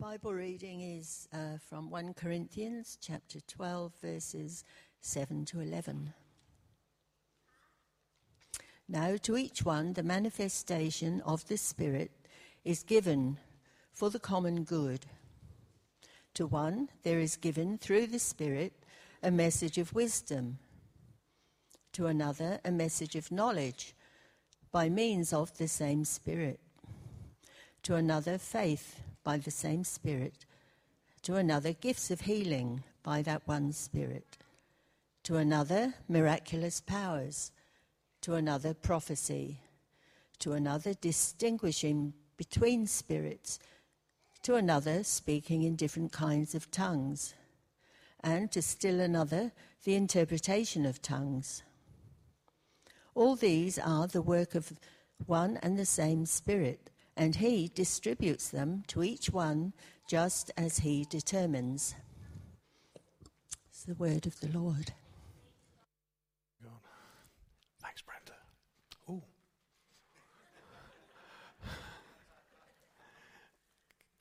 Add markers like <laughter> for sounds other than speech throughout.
Bible reading is uh, from 1 Corinthians chapter 12, verses 7 to 11. Now, to each one, the manifestation of the Spirit is given for the common good. To one, there is given through the Spirit a message of wisdom, to another, a message of knowledge by means of the same Spirit, to another, faith by the same Spirit, to another, gifts of healing by that one Spirit, to another, miraculous powers, to another, prophecy, to another, distinguishing between spirits, to another, speaking in different kinds of tongues, and to still another, the interpretation of tongues. All these are the work of one and the same Spirit and he distributes them to each one just as he determines. It's the word of the Lord. Thanks, Brenda. Ooh.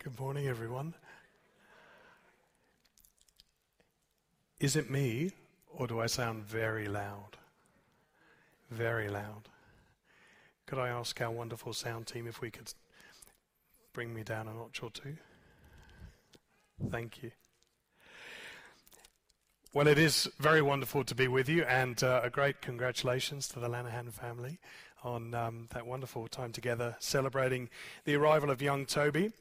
Good morning, everyone. Is it me, or do I sound very loud? Very loud. Could I ask our wonderful sound team if we could bring me down a notch or two? Thank you. Well, it is very wonderful to be with you, and uh, a great congratulations to the Lanahan family on um, that wonderful time together celebrating the arrival of young Toby.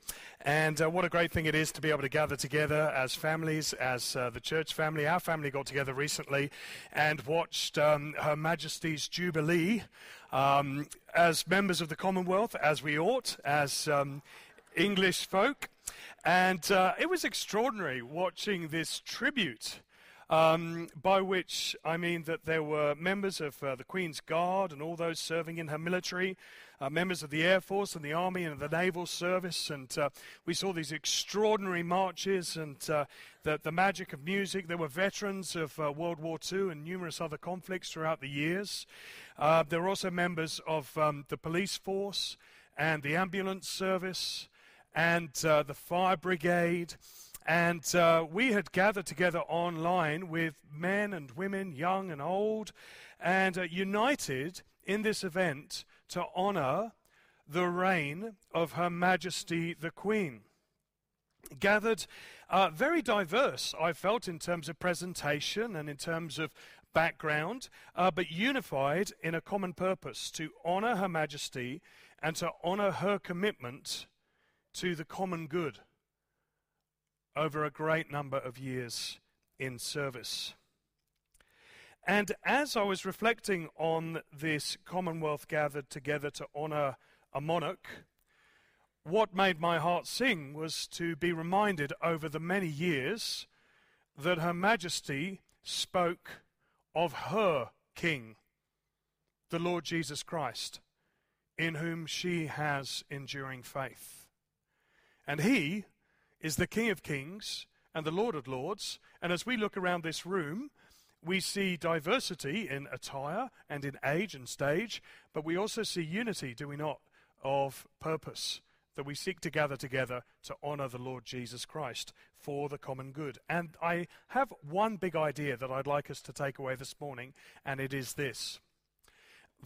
And uh, what a great thing it is to be able to gather together as families, as uh, the church family. Our family got together recently and watched um, Her Majesty's Jubilee um, as members of the Commonwealth, as we ought, as um, English folk. And uh, it was extraordinary watching this tribute. Um, by which I mean that there were members of uh, the Queen's Guard and all those serving in her military, uh, members of the Air Force and the Army and the Naval Service, and uh, we saw these extraordinary marches and uh, the, the magic of music. There were veterans of uh, World War II and numerous other conflicts throughout the years. There were also members of um, the police force and the ambulance service and uh, the fire brigade. And uh, we had gathered together online with men and women, young and old, and uh, united in this event to honor the reign of Her Majesty the Queen. Gathered uh, very diverse, I felt, in terms of presentation and in terms of background, uh, but unified in a common purpose to honor Her Majesty and to honor her commitment to the common good over a great number of years in service. And as I was reflecting on this Commonwealth gathered together to honour a monarch, what made my heart sing was to be reminded over the many years that Her Majesty spoke of her King, the Lord Jesus Christ, in whom she has enduring faith. And he is the King of Kings and the Lord of Lords. And as we look around this room, we see diversity in attire and in age and stage, but we also see unity, do we not, of purpose that we seek to gather together to honor the Lord Jesus Christ for the common good. And I have one big idea that I'd like us to take away this morning, and it is this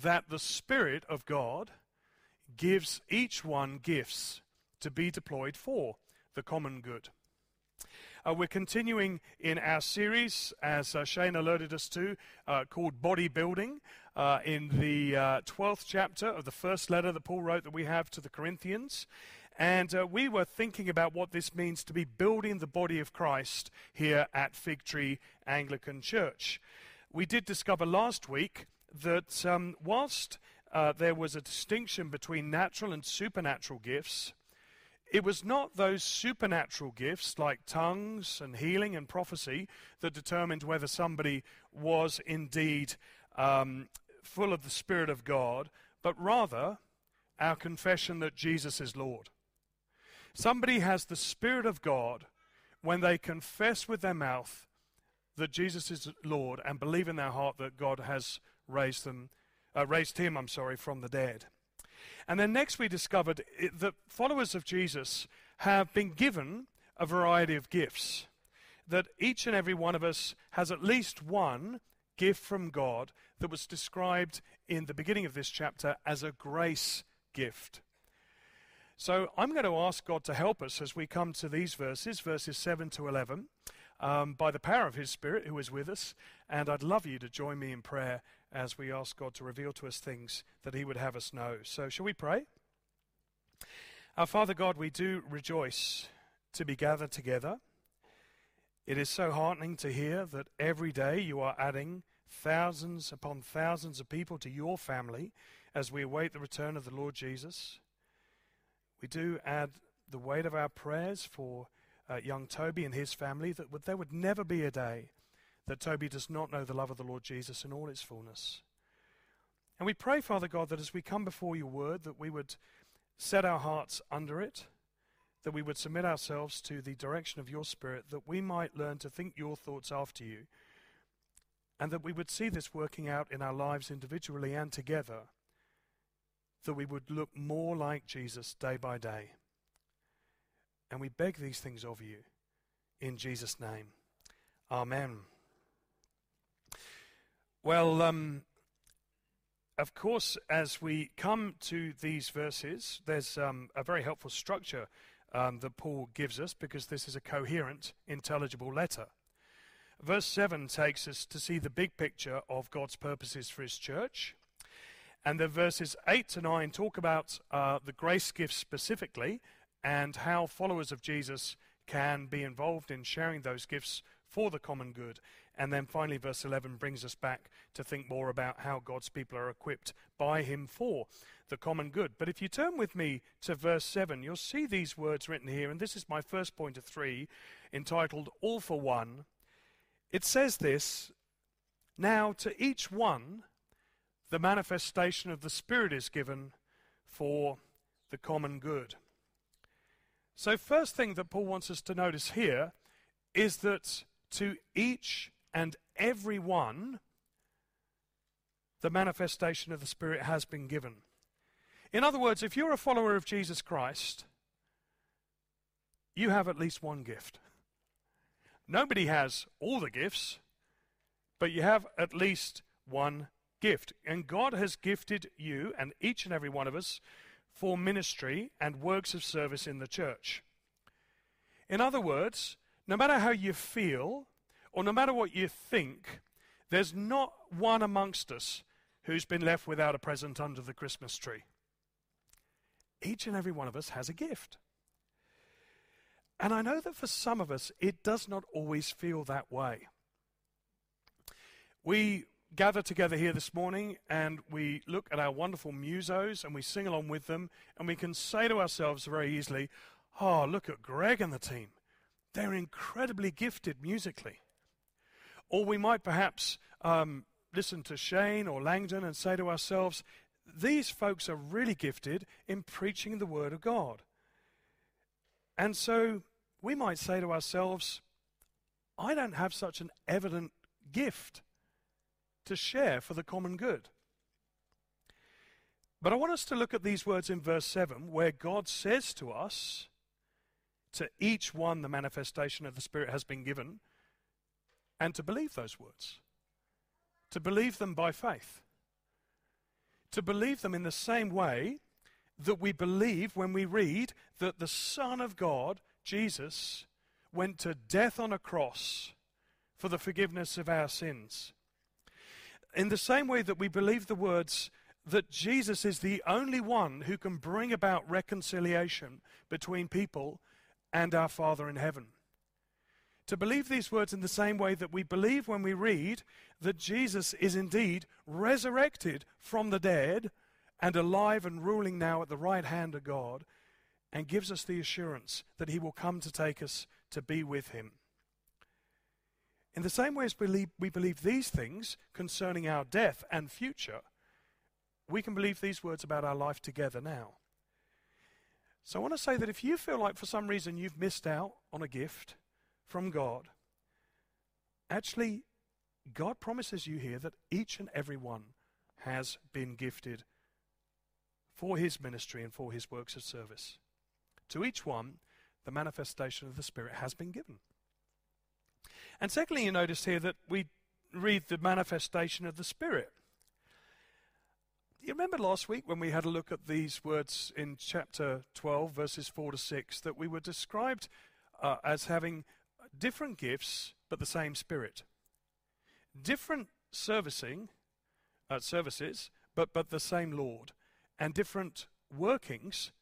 that the Spirit of God gives each one gifts to be deployed for the common good. Uh, we're continuing in our series, as uh, Shane alerted us to, uh, called Bodybuilding, uh, in the 12th uh, chapter of the first letter that Paul wrote that we have to the Corinthians. And uh, we were thinking about what this means to be building the body of Christ here at Fig Tree Anglican Church. We did discover last week that um, whilst there was a distinction between natural and supernatural gifts, it was not those supernatural gifts like tongues and healing and prophecy that determined whether somebody was indeed um, full of the Spirit of God, but rather our confession that Jesus is Lord. Somebody has the Spirit of God when they confess with their mouth that Jesus is Lord and believe in their heart that God has raised them, uh, raised him, I'm sorry, from the dead. And then next we discovered that followers of Jesus have been given a variety of gifts. That each and every one of us has at least one gift from God that was described in the beginning of this chapter as a grace gift. So I'm going to ask God to help us as we come to these verses, verses 7 to 11, um, by the power of His Spirit who is with us. And I'd love you to join me in prayer as we ask God to reveal to us things that He would have us know. So, shall we pray? Our Father God, we do rejoice to be gathered together. It is so heartening to hear that every day you are adding thousands upon thousands of people to your family as we await the return of the Lord Jesus. We do add the weight of our prayers for uh, young Toby and his family that there would never be a day that Toby does not know the love of the Lord Jesus in all its fullness. And we pray, Father God, that as we come before your word, that we would set our hearts under it, that we would submit ourselves to the direction of your Spirit, that we might learn to think your thoughts after you, and that we would see this working out in our lives individually and together, that we would look more like Jesus day by day. And we beg these things of you in Jesus' name. Amen. Well, um, of course, as we come to these verses, there's um, a very helpful structure um, that Paul gives us because this is a coherent, intelligible letter. Verse 7 takes us to see the big picture of God's purposes for his church. And then verses 8 to 9 talk about uh, the grace gifts specifically and how followers of Jesus can be involved in sharing those gifts for the common good. And then finally, verse 11 brings us back to think more about how God's people are equipped by Him for the common good. But if you turn with me to verse 7, you'll see these words written here. And this is my first point of three, entitled All for One. It says this Now to each one, the manifestation of the Spirit is given for the common good. So, first thing that Paul wants us to notice here is that to each and every one, the manifestation of the Spirit has been given. In other words, if you're a follower of Jesus Christ, you have at least one gift. Nobody has all the gifts, but you have at least one gift. And God has gifted you and each and every one of us for ministry and works of service in the church. In other words, no matter how you feel, or no matter what you think, there's not one amongst us who's been left without a present under the Christmas tree. Each and every one of us has a gift. And I know that for some of us, it does not always feel that way. We gather together here this morning and we look at our wonderful musos and we sing along with them, and we can say to ourselves very easily, Oh, look at Greg and the team. They're incredibly gifted musically. Or we might perhaps um, listen to Shane or Langdon and say to ourselves, these folks are really gifted in preaching the Word of God. And so we might say to ourselves, I don't have such an evident gift to share for the common good. But I want us to look at these words in verse 7 where God says to us, To each one the manifestation of the Spirit has been given and to believe those words, to believe them by faith, to believe them in the same way that we believe when we read that the Son of God, Jesus, went to death on a cross for the forgiveness of our sins. In the same way that we believe the words that Jesus is the only one who can bring about reconciliation between people and our Father in heaven to believe these words in the same way that we believe when we read that Jesus is indeed resurrected from the dead and alive and ruling now at the right hand of God, and gives us the assurance that he will come to take us to be with him. In the same way as we believe these things concerning our death and future, we can believe these words about our life together now. So I want to say that if you feel like for some reason you've missed out on a gift, from God. Actually, God promises you here that each and every one has been gifted for his ministry and for his works of service. To each one, the manifestation of the Spirit has been given. And secondly, you notice here that we read the manifestation of the Spirit. You remember last week when we had a look at these words in chapter 12, verses 4 to 6, that we were described uh, as having different gifts but the same Spirit. Different servicing, uh, services, but, but the same Lord. And different workings,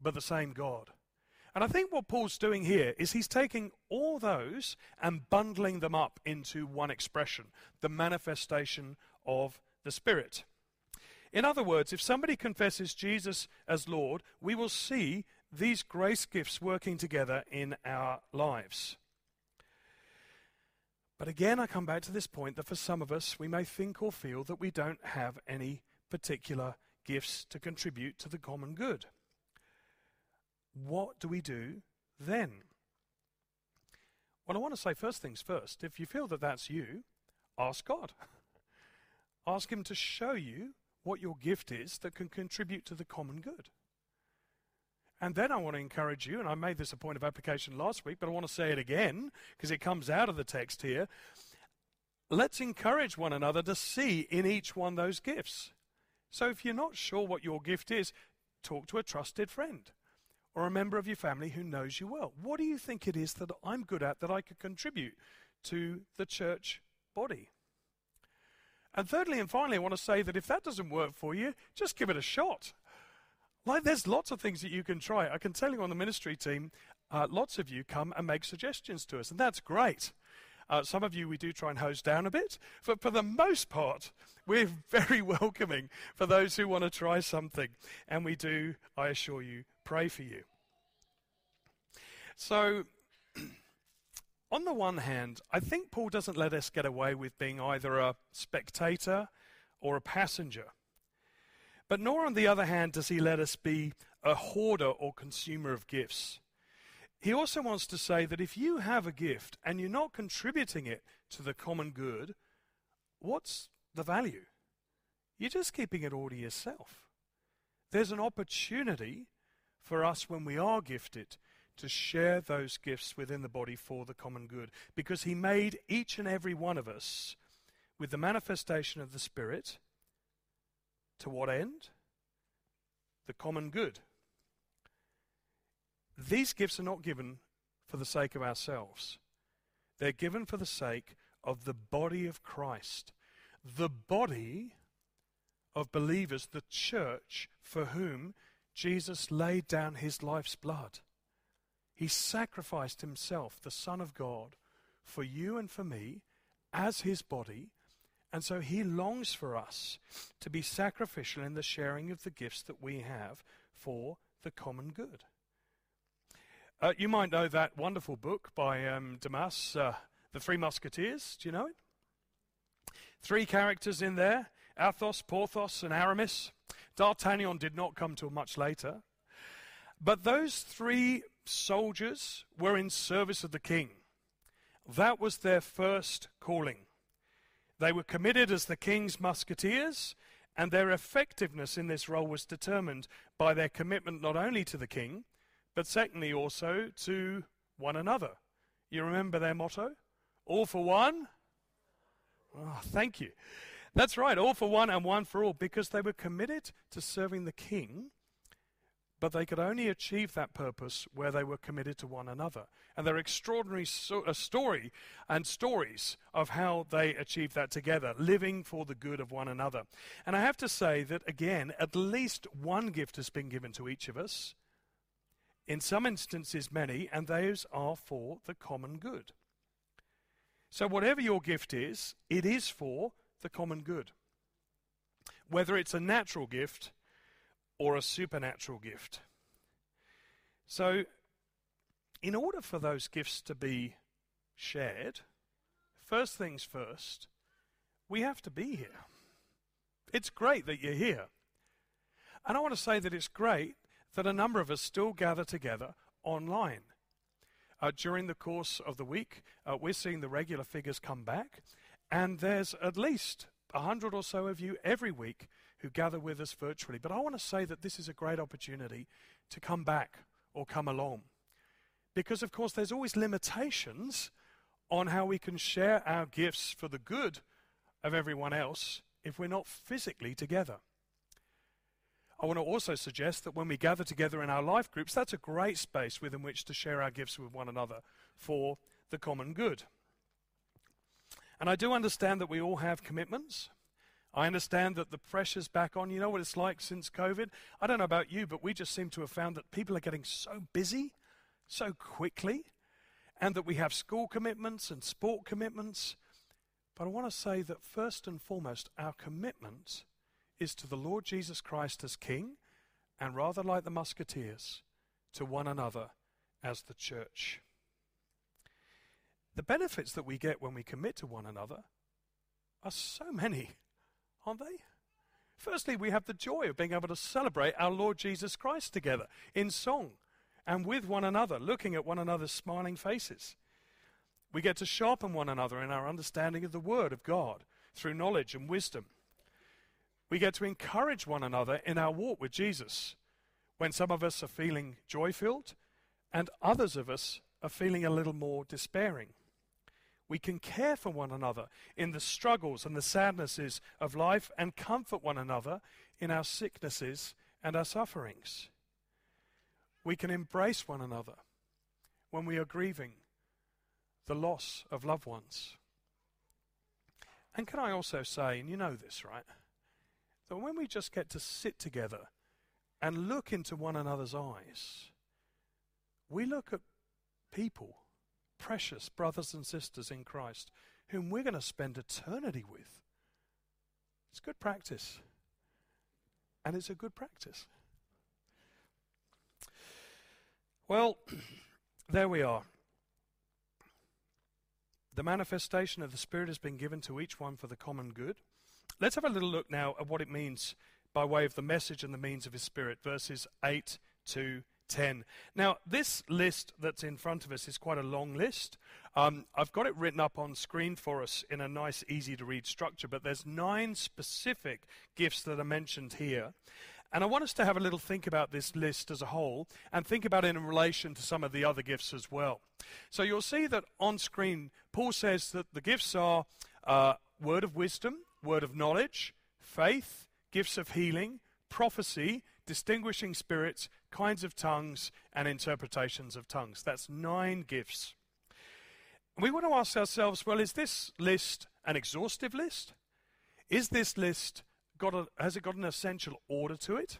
but the same God. And I think what Paul's doing here is he's taking all those and bundling them up into one expression the manifestation of the Spirit. In other words, if somebody confesses Jesus as Lord, we will see these grace gifts working together in our lives. But again, I come back to this point that for some of us, we may think or feel that we don't have any particular gifts to contribute to the common good. What do we do then? Well, I want to say first things first. If you feel that that's you, ask God. <laughs> ask Him to show you what your gift is that can contribute to the common good. And then I want to encourage you, and I made this a point of application last week, but I want to say it again because it comes out of the text here. Let's encourage one another to see in each one those gifts. So if you're not sure what your gift is, talk to a trusted friend or a member of your family who knows you well. What do you think it is that I'm good at that I could contribute to the church body? And thirdly and finally, I want to say that if that doesn't work for you, just give it a shot. Like, there's lots of things that you can try. I can tell you on the ministry team, uh, lots of you come and make suggestions to us, and that's great. Uh, some of you we do try and hose down a bit, but for the most part, <laughs> we're very <laughs> welcoming for those who want to try something. And we do, I assure you, pray for you. So, <clears throat> on the one hand, I think Paul doesn't let us get away with being either a spectator or a passenger. But nor, on the other hand, does he let us be a hoarder or consumer of gifts. He also wants to say that if you have a gift and you're not contributing it to the common good, what's the value? You're just keeping it all to yourself. There's an opportunity for us when we are gifted to share those gifts within the body for the common good because he made each and every one of us with the manifestation of the Spirit to what end? The common good. These gifts are not given for the sake of ourselves. They're given for the sake of the body of Christ. The body of believers, the church for whom Jesus laid down his life's blood. He sacrificed himself, the Son of God, for you and for me as his body. And so he longs for us to be sacrificial in the sharing of the gifts that we have for the common good. Uh, you might know that wonderful book by um, uh, The Three Musketeers. Do you know it? Three characters in there Athos, Porthos, and Aramis. D'Artagnan did not come till much later. But those three soldiers were in service of the king. That was their first calling. They were committed as the king's musketeers, and their effectiveness in this role was determined by their commitment not only to the king, but secondly also to one another. You remember their motto? All for one? Oh, thank you. That's right, all for one and one for all, because they were committed to serving the king but they could only achieve that purpose where they were committed to one another. And there are extraordinary so, uh, story and stories of how they achieved that together, living for the good of one another. And I have to say that, again, at least one gift has been given to each of us. In some instances, many, and those are for the common good. So, whatever your gift is, it is for the common good. Whether it's a natural gift or a supernatural gift. So, in order for those gifts to be shared, first things first, we have to be here. It's great that you're here. And I want to say that it's great that a number of us still gather together online. Uh, during the course of the week, uh, we're seeing the regular figures come back, and there's at least a hundred or so of you every week who gather with us virtually. But I want to say that this is a great opportunity to come back or come along Because, of course, there's always limitations on how we can share our gifts for the good of everyone else if we're not physically together. I want to also suggest that when we gather together in our life groups, that's a great space within which to share our gifts with one another for the common good. And I do understand that we all have commitments. I understand that the pressure's back on. You know what it's like since COVID? I don't know about you, but we just seem to have found that people are getting so busy so quickly, and that we have school commitments and sport commitments. But I want to say that first and foremost, our commitment is to the Lord Jesus Christ as King, and rather like the Musketeers, to one another as the church. The benefits that we get when we commit to one another are so many, aren't they? Firstly, we have the joy of being able to celebrate our Lord Jesus Christ together in song and with one another, looking at one another's smiling faces. We get to sharpen one another in our understanding of the Word of God through knowledge and wisdom. We get to encourage one another in our walk with Jesus when some of us are feeling joy filled and others of us are feeling a little more despairing. We can care for one another in the struggles and the sadnesses of life and comfort one another in our sicknesses and our sufferings. We can embrace one another when we are grieving the loss of loved ones. And can I also say, and you know this, right? That when we just get to sit together and look into one another's eyes, we look at people, precious brothers and sisters in Christ, whom we're going to spend eternity with. It's good practice. And it's a good practice. Well, <clears throat> there we are. The manifestation of the Spirit has been given to each one for the common good. Let's have a little look now at what it means by way of the message and the means of His Spirit, verses 8 to 10. Now, this list that's in front of us is quite a long list. Um, I've got it written up on screen for us in a nice, easy to read structure, but there's nine specific gifts that are mentioned here. And I want us to have a little think about this list as a whole and think about it in relation to some of the other gifts as well. So you'll see that on screen, Paul says that the gifts are uh, word of wisdom, word of knowledge, faith, gifts of healing, prophecy, distinguishing spirits, kinds of tongues, and interpretations of tongues. That's nine gifts. We want to ask ourselves well, is this list an exhaustive list? Is this list got a, has it got an essential order to it?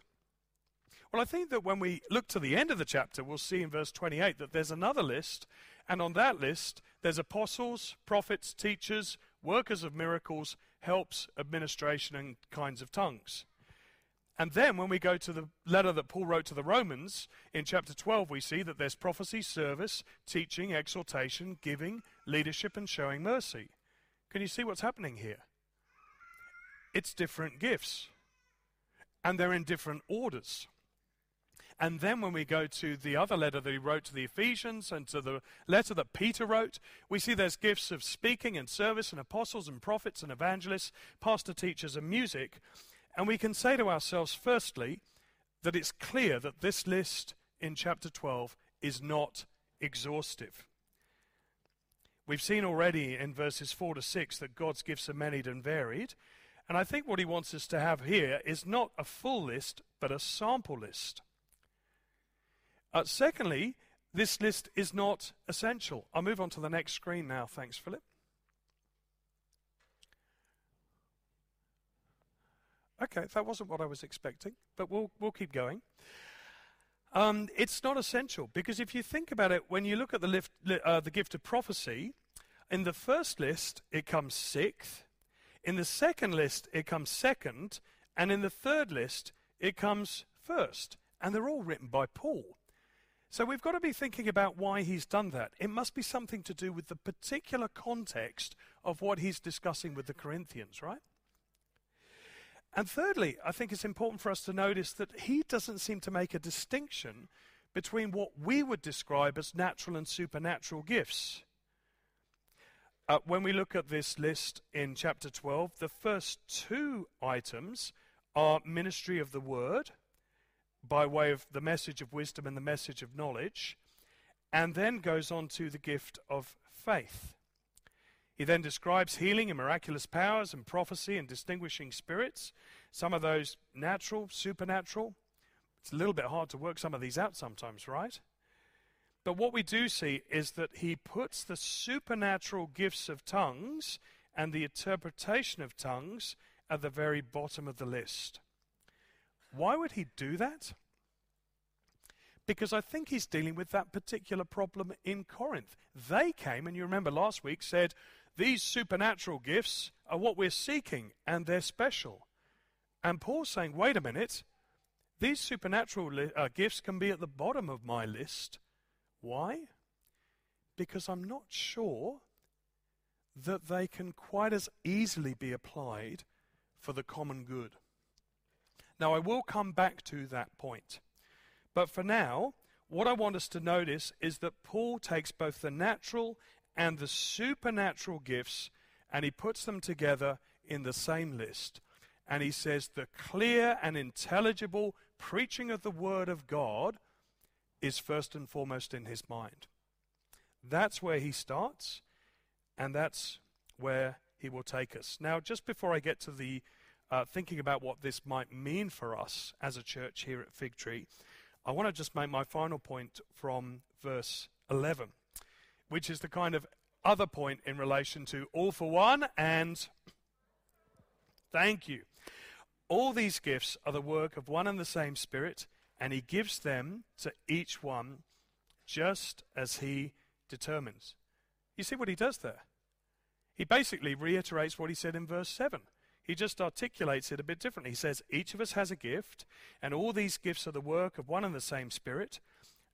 Well, I think that when we look to the end of the chapter, we'll see in verse 28 that there's another list, and on that list, there's apostles, prophets, teachers, workers of miracles, helps, administration, and kinds of tongues. And then when we go to the letter that Paul wrote to the Romans, in chapter 12, we see that there's prophecy, service, teaching, exhortation, giving, leadership, and showing mercy. Can you see what's happening here? It's different gifts. And they're in different orders. And then when we go to the other letter that he wrote to the Ephesians and to the letter that Peter wrote, we see there's gifts of speaking and service and apostles and prophets and evangelists, pastor teachers and music. And we can say to ourselves, firstly, that it's clear that this list in chapter 12 is not exhaustive. We've seen already in verses 4 to 6 that God's gifts are many and varied. And I think what he wants us to have here is not a full list, but a sample list. Uh, secondly, this list is not essential. I'll move on to the next screen now. Thanks, Philip. Okay, that wasn't what I was expecting, but we'll, we'll keep going. Um, it's not essential because if you think about it, when you look at the, lift, uh, the gift of prophecy, in the first list, it comes sixth. In the second list, it comes second. And in the third list, it comes first. And they're all written by Paul. So we've got to be thinking about why he's done that. It must be something to do with the particular context of what he's discussing with the Corinthians, right? And thirdly, I think it's important for us to notice that he doesn't seem to make a distinction between what we would describe as natural and supernatural gifts. Uh, when we look at this list in chapter 12, the first two items are ministry of the word by way of the message of wisdom and the message of knowledge. and then goes on to the gift of faith. He then describes healing and miraculous powers and prophecy and distinguishing spirits, some of those natural, supernatural. It's a little bit hard to work some of these out sometimes, right? But what we do see is that he puts the supernatural gifts of tongues and the interpretation of tongues at the very bottom of the list. Why would he do that? Because I think he's dealing with that particular problem in Corinth. They came, and you remember last week, said, These supernatural gifts are what we're seeking, and they're special. And Paul's saying, Wait a minute, these supernatural li- uh, gifts can be at the bottom of my list. Why? Because I'm not sure that they can quite as easily be applied for the common good. Now, I will come back to that point. But for now, what I want us to notice is that Paul takes both the natural and the supernatural gifts and he puts them together in the same list. And he says the clear and intelligible preaching of the Word of God is first and foremost in his mind. That's where he starts, and that's where he will take us. Now, just before I get to the uh, thinking about what this might mean for us as a church here at Fig Tree, I want to just make my final point from verse 11, which is the kind of other point in relation to all for one and thank you. All these gifts are the work of one and the same Spirit, and He gives them to each one just as He determines. You see what He does there? He basically reiterates what He said in verse 7. He just articulates it a bit differently. He says, Each of us has a gift, and all these gifts are the work of one and the same Spirit.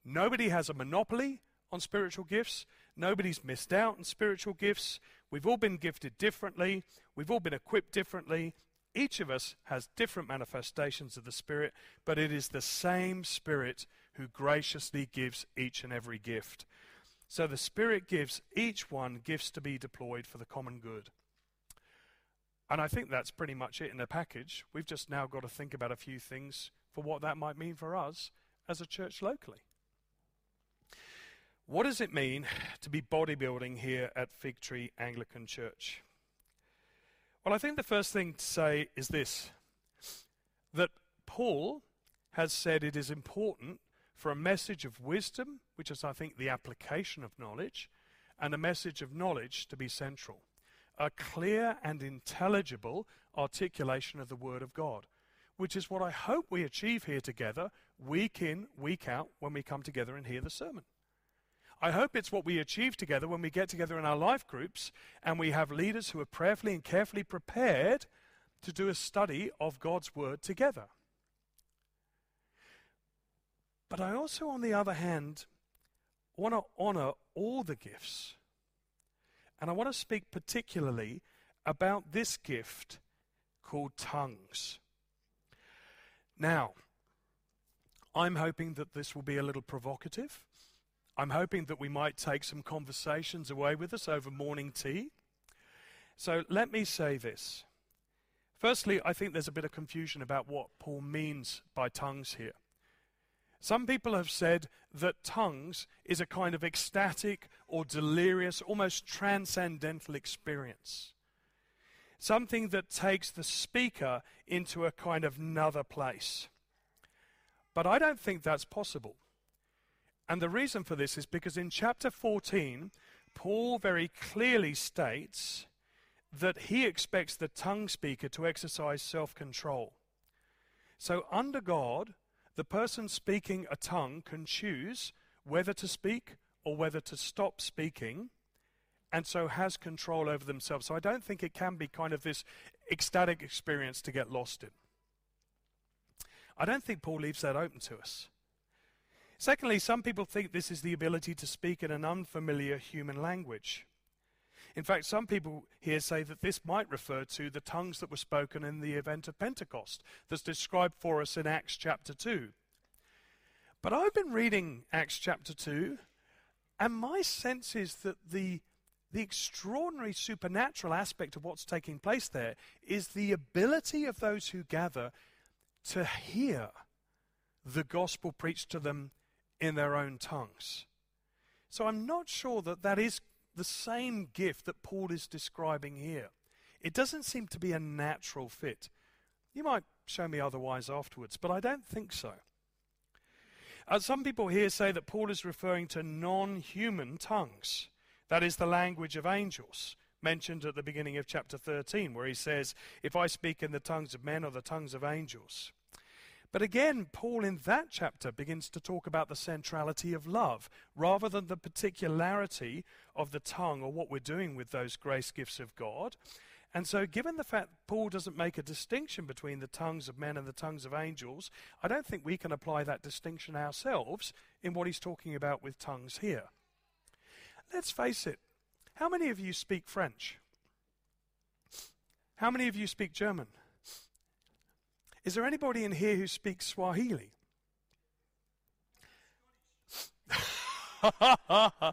Nobody has a monopoly on spiritual gifts. Nobody's missed out on spiritual gifts. We've all been gifted differently. We've all been equipped differently. Each of us has different manifestations of the Spirit, but it is the same Spirit who graciously gives each and every gift. So the Spirit gives each one gifts to be deployed for the common good. And I think that's pretty much it in the package. We've just now got to think about a few things for what that might mean for us as a church locally. What does it mean to be bodybuilding here at Fig Tree Anglican Church? Well, I think the first thing to say is this that Paul has said it is important for a message of wisdom, which is, I think, the application of knowledge, and a message of knowledge to be central a clear and intelligible articulation of the Word of God, which is what I hope we achieve here together, week in, week out, when we come together and hear the sermon. I hope it's what we achieve together when we get together in our life groups and we have leaders who are prayerfully and carefully prepared to do a study of God's Word together. But I also, on the other hand, want to honor all the gifts and I want to speak particularly about this gift called tongues. Now, I'm hoping that this will be a little provocative. I'm hoping that we might take some conversations away with us over morning tea. So let me say this. Firstly, I think there's a bit of confusion about what Paul means by tongues here. Some people have said that tongues is a kind of ecstatic or delirious, almost transcendental experience. Something that takes the speaker into a kind of another place. But I don't think that's possible. And the reason for this is because in chapter 14, Paul very clearly states that he expects the tongue speaker to exercise self control. So, under God, the person speaking a tongue can choose whether to speak or whether to stop speaking, and so has control over themselves. So I don't think it can be kind of this ecstatic experience to get lost in. I don't think Paul leaves that open to us. Secondly, some people think this is the ability to speak in an unfamiliar human language. In fact, some people here say that this might refer to the tongues that were spoken in the event of Pentecost, that's described for us in Acts chapter 2. But I've been reading Acts chapter 2, and my sense is that the, the extraordinary supernatural aspect of what's taking place there is the ability of those who gather to hear the gospel preached to them in their own tongues. So I'm not sure that that is the same gift that Paul is describing here. It doesn't seem to be a natural fit. You might show me otherwise afterwards, but I don't think so. Uh, some people here say that Paul is referring to non human tongues. That is the language of angels, mentioned at the beginning of chapter 13, where he says, If I speak in the tongues of men or the tongues of angels. But again, Paul in that chapter begins to talk about the centrality of love rather than the particularity of the tongue or what we're doing with those grace gifts of God. And so, given the fact Paul doesn't make a distinction between the tongues of men and the tongues of angels, I don't think we can apply that distinction ourselves in what he's talking about with tongues here. Let's face it, how many of you speak French? How many of you speak German? Is there anybody in here who speaks Swahili? <laughs>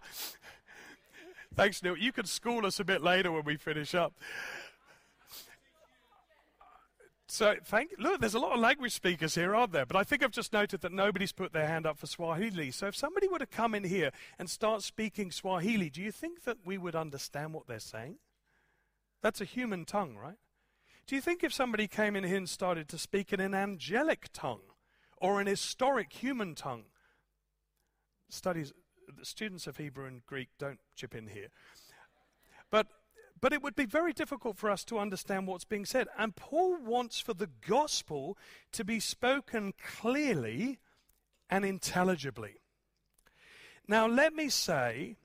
Thanks, Neil. You can school us a bit later when we finish up. So thank look, there's a lot of language speakers here, aren't there? But I think I've just noted that nobody's put their hand up for Swahili. So if somebody were to come in here and start speaking Swahili, do you think that we would understand what they're saying? That's a human tongue, right? Do you think if somebody came in here and started to speak in an angelic tongue or an historic human tongue, studies students of Hebrew and Greek don't chip in here. But but it would be very difficult for us to understand what's being said. And Paul wants for the gospel to be spoken clearly and intelligibly. Now, let me say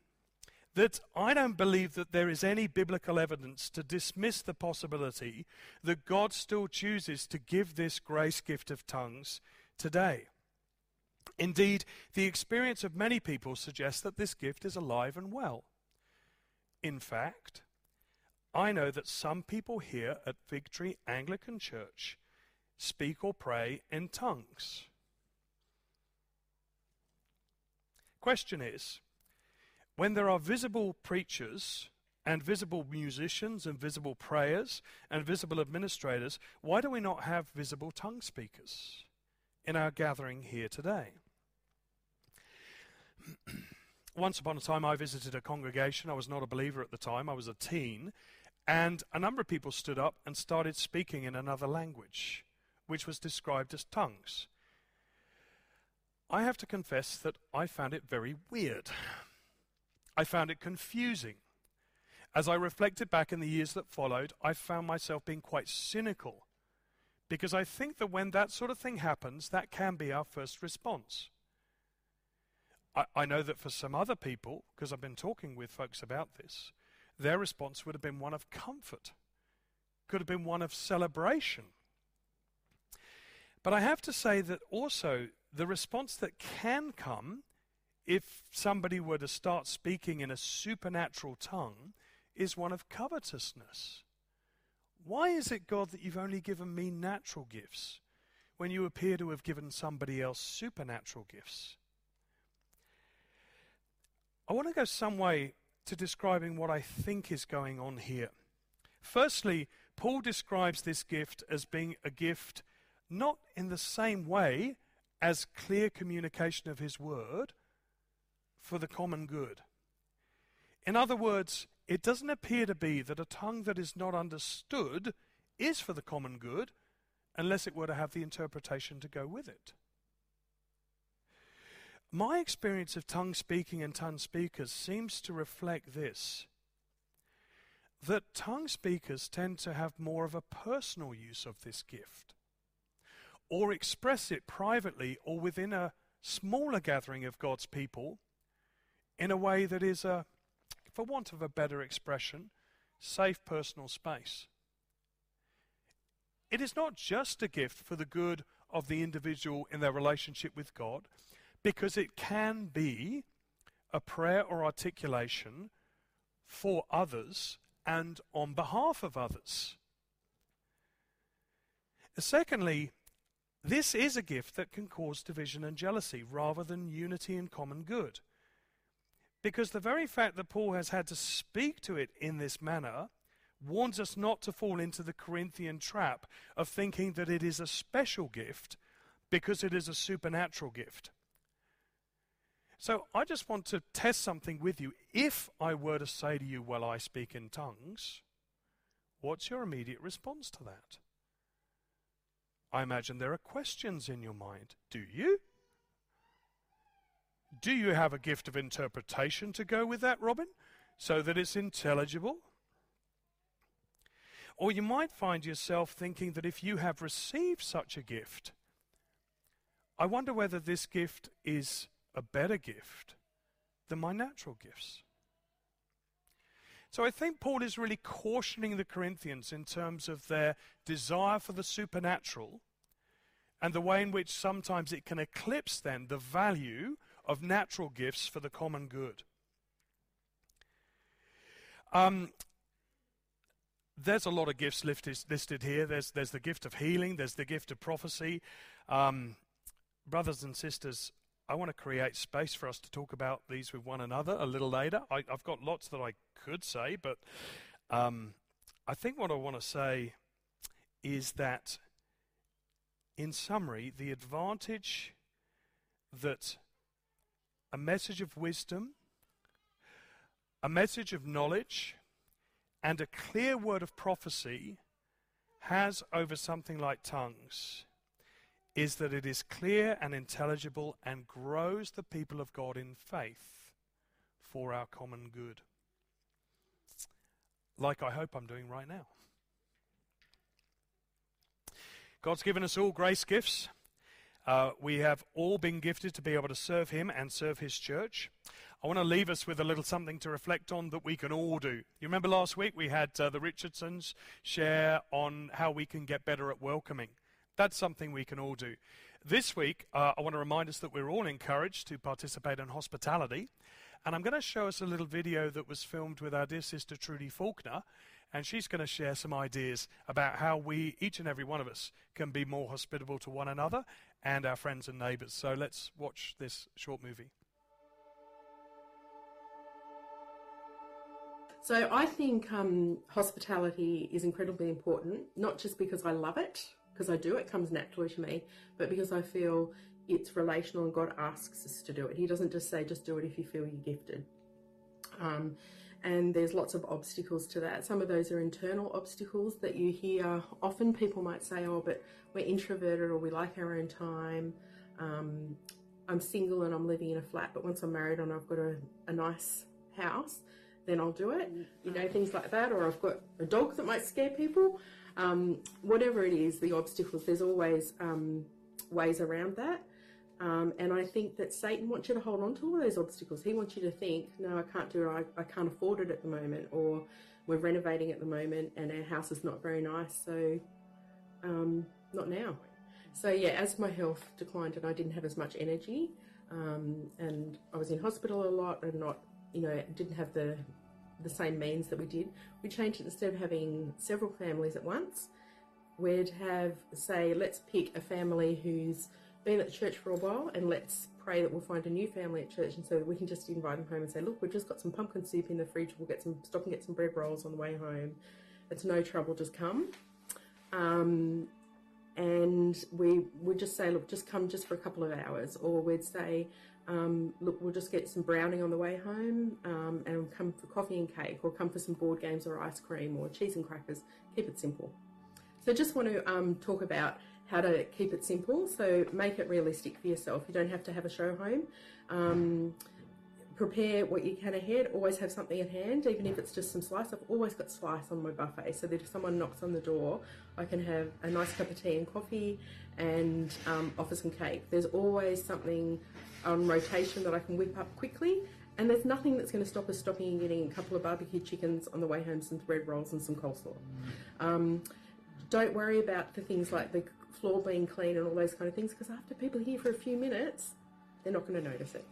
that I don't believe that there is any biblical evidence to dismiss the possibility that God still chooses to give this grace gift of tongues today. Indeed, the experience of many people suggests that this gift is alive and well. In fact, I know that some people here at Fig Tree Anglican Church speak or pray in tongues. Question is when there are visible preachers and visible musicians and visible prayers and visible administrators, why do we not have visible tongue speakers in our gathering here today? <clears throat> Once upon a time, I visited a congregation. I was not a believer at the time, I was a teen. And a number of people stood up and started speaking in another language, which was described as tongues. I have to confess that I found it very weird. I found it confusing. As I reflected back in the years that followed, I found myself being quite cynical. Because I think that when that sort of thing happens, that can be our first response. I, I know that for some other people, because I've been talking with folks about this, their response would have been one of comfort, could have been one of celebration. But I have to say that also the response that can come if somebody were to start speaking in a supernatural tongue is one of covetousness. Why is it, God, that you've only given me natural gifts when you appear to have given somebody else supernatural gifts? I want to go some way to describing what I think is going on here. Firstly, Paul describes this gift as being a gift not in the same way as clear communication of his word for the common good. In other words, it doesn't appear to be that a tongue that is not understood is for the common good unless it were to have the interpretation to go with it. My experience of tongue speaking and tongue speakers seems to reflect this that tongue speakers tend to have more of a personal use of this gift, or express it privately or within a smaller gathering of God's people in a way that is a, for want of a better expression, safe personal space. It is not just a gift for the good of the individual in their relationship with God, because it can be a prayer or articulation for others and on behalf of others. Secondly, this is a gift that can cause division and jealousy rather than unity and common good. Because the very fact that Paul has had to speak to it in this manner warns us not to fall into the Corinthian trap of thinking that it is a special gift because it is a supernatural gift. So I just want to test something with you. If I were to say to you, Well, I speak in tongues, what's your immediate response to that? I imagine there are questions in your mind. Do you? Do you have a gift of interpretation to go with that, Robin, so that it's intelligible? Or you might find yourself thinking that if you have received such a gift, I wonder whether this gift is a better gift than my natural gifts. So I think Paul is really cautioning the Corinthians in terms of their desire for the supernatural and the way in which sometimes it can eclipse then the value of natural gifts for the common good. Um, there's a lot of gifts listed, here. There's, there's the gift of healing, there's the gift of prophecy. Um, brothers and sisters, I want to create space for us to talk about these with one another a little later. I, have got lots that I could say, but um, I think what I want to say is that, in summary, the advantage that a message of wisdom, a message of knowledge, and a clear word of prophecy has over something like tongues is that it is clear and intelligible and grows the people of God in faith for our common good. Like I hope I'm doing right now. God's given us all grace gifts. Uh, we have all been gifted to be able to serve Him and serve His church. I want to leave us with a little something to reflect on that we can all do. You remember last week we had uh, the Richardsons share on how we can get better at welcoming. That's something we can all do. This week, uh, I want to remind us that we're all encouraged to participate in hospitality. And I'm going to show us a little video that was filmed with our dear sister Trudy Faulkner. And she's going to share some ideas about how we, each and every one of us, can be more hospitable to one another and our friends and neighbours. So let's watch this short movie. So I think um, hospitality is incredibly important, not just because I love it, because I do, it comes naturally to me, but because I feel it's relational and God asks us to do it. He doesn't just say, just do it if you feel you're gifted. Um, and there's lots of obstacles to that. Some of those are internal obstacles that you hear. Often people might say, oh, but we're introverted or we like our own time. Um, I'm single and I'm living in a flat, but once I'm married and I've got a, a nice house, then I'll do it. You know, things like that. Or I've got a dog that might scare people. Um, whatever it is, the obstacles, there's always um, ways around that. Um, and I think that Satan wants you to hold on to all those obstacles. He wants you to think, no, I can't do it. I, I can't afford it at the moment. Or we're renovating at the moment and our house is not very nice. So, um, not now. So, yeah, as my health declined and I didn't have as much energy, um, and I was in hospital a lot and not, you know, didn't have the the same means that we did. We changed it instead of having several families at once. We'd have, say, let's pick a family who's been at church for a while and let's pray that we'll find a new family at church and so we can just invite them home and say, look, we've just got some pumpkin soup in the fridge. We'll get some, stop and get some bread rolls on the way home. It's no trouble, just come. Um, and we would just say, look, just come just for a couple of hours. Or we'd say, um, look, we'll just get some browning on the way home um, and come for coffee and cake, or come for some board games or ice cream or cheese and crackers. Keep it simple. So, just want to um, talk about how to keep it simple. So, make it realistic for yourself. You don't have to have a show home. Um, prepare what you can ahead. Always have something at hand, even if it's just some slice. I've always got slice on my buffet, so that if someone knocks on the door, I can have a nice cup of tea and coffee and um, offer some cake. There's always something on rotation that I can whip up quickly. And there's nothing that's going to stop us stopping and getting a couple of barbecue chickens on the way home, some bread rolls, and some coleslaw. Um, don't worry about the things like the floor being clean and all those kind of things, because after people are here for a few minutes, they're not going to notice it.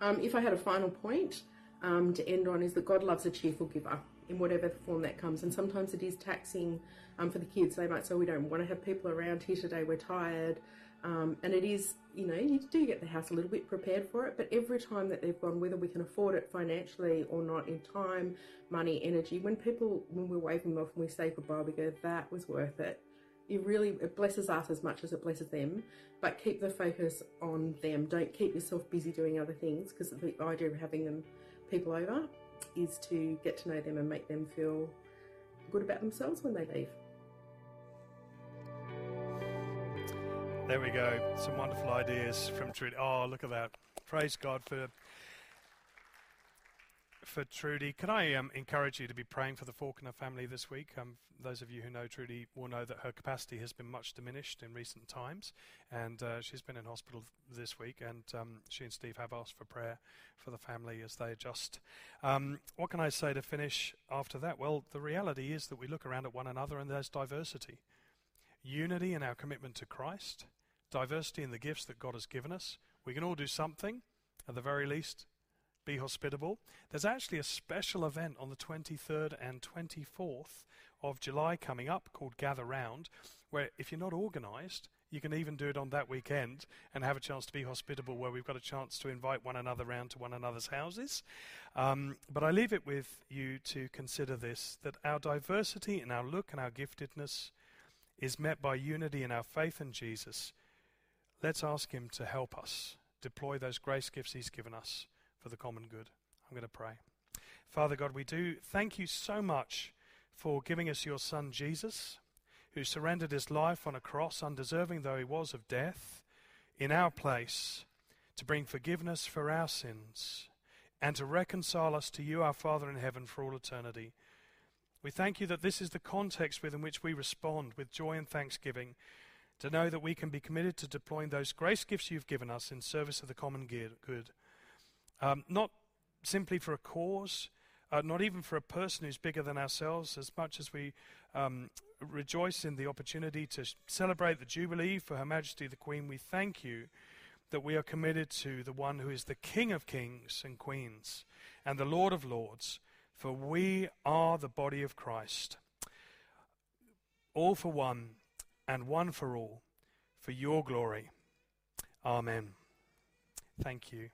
Um, if I had a final point um, to end on, is that God loves a cheerful giver in whatever form that comes. And sometimes it is taxing um, for the kids. They might say, We don't want to have people around here today, we're tired. Um, and it is, you know, you do get the house a little bit prepared for it, but every time that they've gone, whether we can afford it financially or not, in time, money, energy, when people, when we're waving them off and we say goodbye, we go, that was worth it. It really it blesses us as much as it blesses them. But keep the focus on them. Don't keep yourself busy doing other things because the idea of having them people over is to get to know them and make them feel good about themselves when they leave. There we go. Some wonderful ideas from Trudy. Oh, look at that. Praise God for for Trudy. Can I um, encourage you to be praying for the Faulkner family this week? Um, those of you who know Trudy will know that her capacity has been much diminished in recent times, and uh, she's been in hospital this week. And um, she and Steve have asked for prayer for the family as they adjust. Um, what can I say to finish after that? Well, the reality is that we look around at one another, and there's diversity, unity in our commitment to Christ, diversity in the gifts that God has given us. We can all do something, at the very least, be hospitable. There's actually a special event on the 23rd and 24th of July coming up called Gather Round, where if you're not organised, you can even do it on that weekend and have a chance to be hospitable, where we've got a chance to invite one another round to one another's houses. Um, but I leave it with you to consider this that our diversity in our look and our giftedness is met by unity in our faith in Jesus. Let's ask Him to help us deploy those grace gifts He's given us for the common good. I'm going to pray. Father God, we do thank you so much for giving us your Son Jesus, who surrendered his life on a cross, undeserving though he was of death, in our place, to bring forgiveness for our sins and to reconcile us to you, our Father in heaven, for all eternity. We thank you that this is the context within which we respond with joy and thanksgiving, to know that we can be committed to deploying those grace gifts you've given us in service of the common good. Um, not simply for a cause, uh, not even for a person who's bigger than ourselves, as much as we um, rejoice in the opportunity to celebrate the Jubilee for Her Majesty the Queen, we thank you that we are committed to the one who is the King of kings and queens and the Lord of lords, for we are the body of Christ. All for one and one for all, for your glory. Amen. Thank you.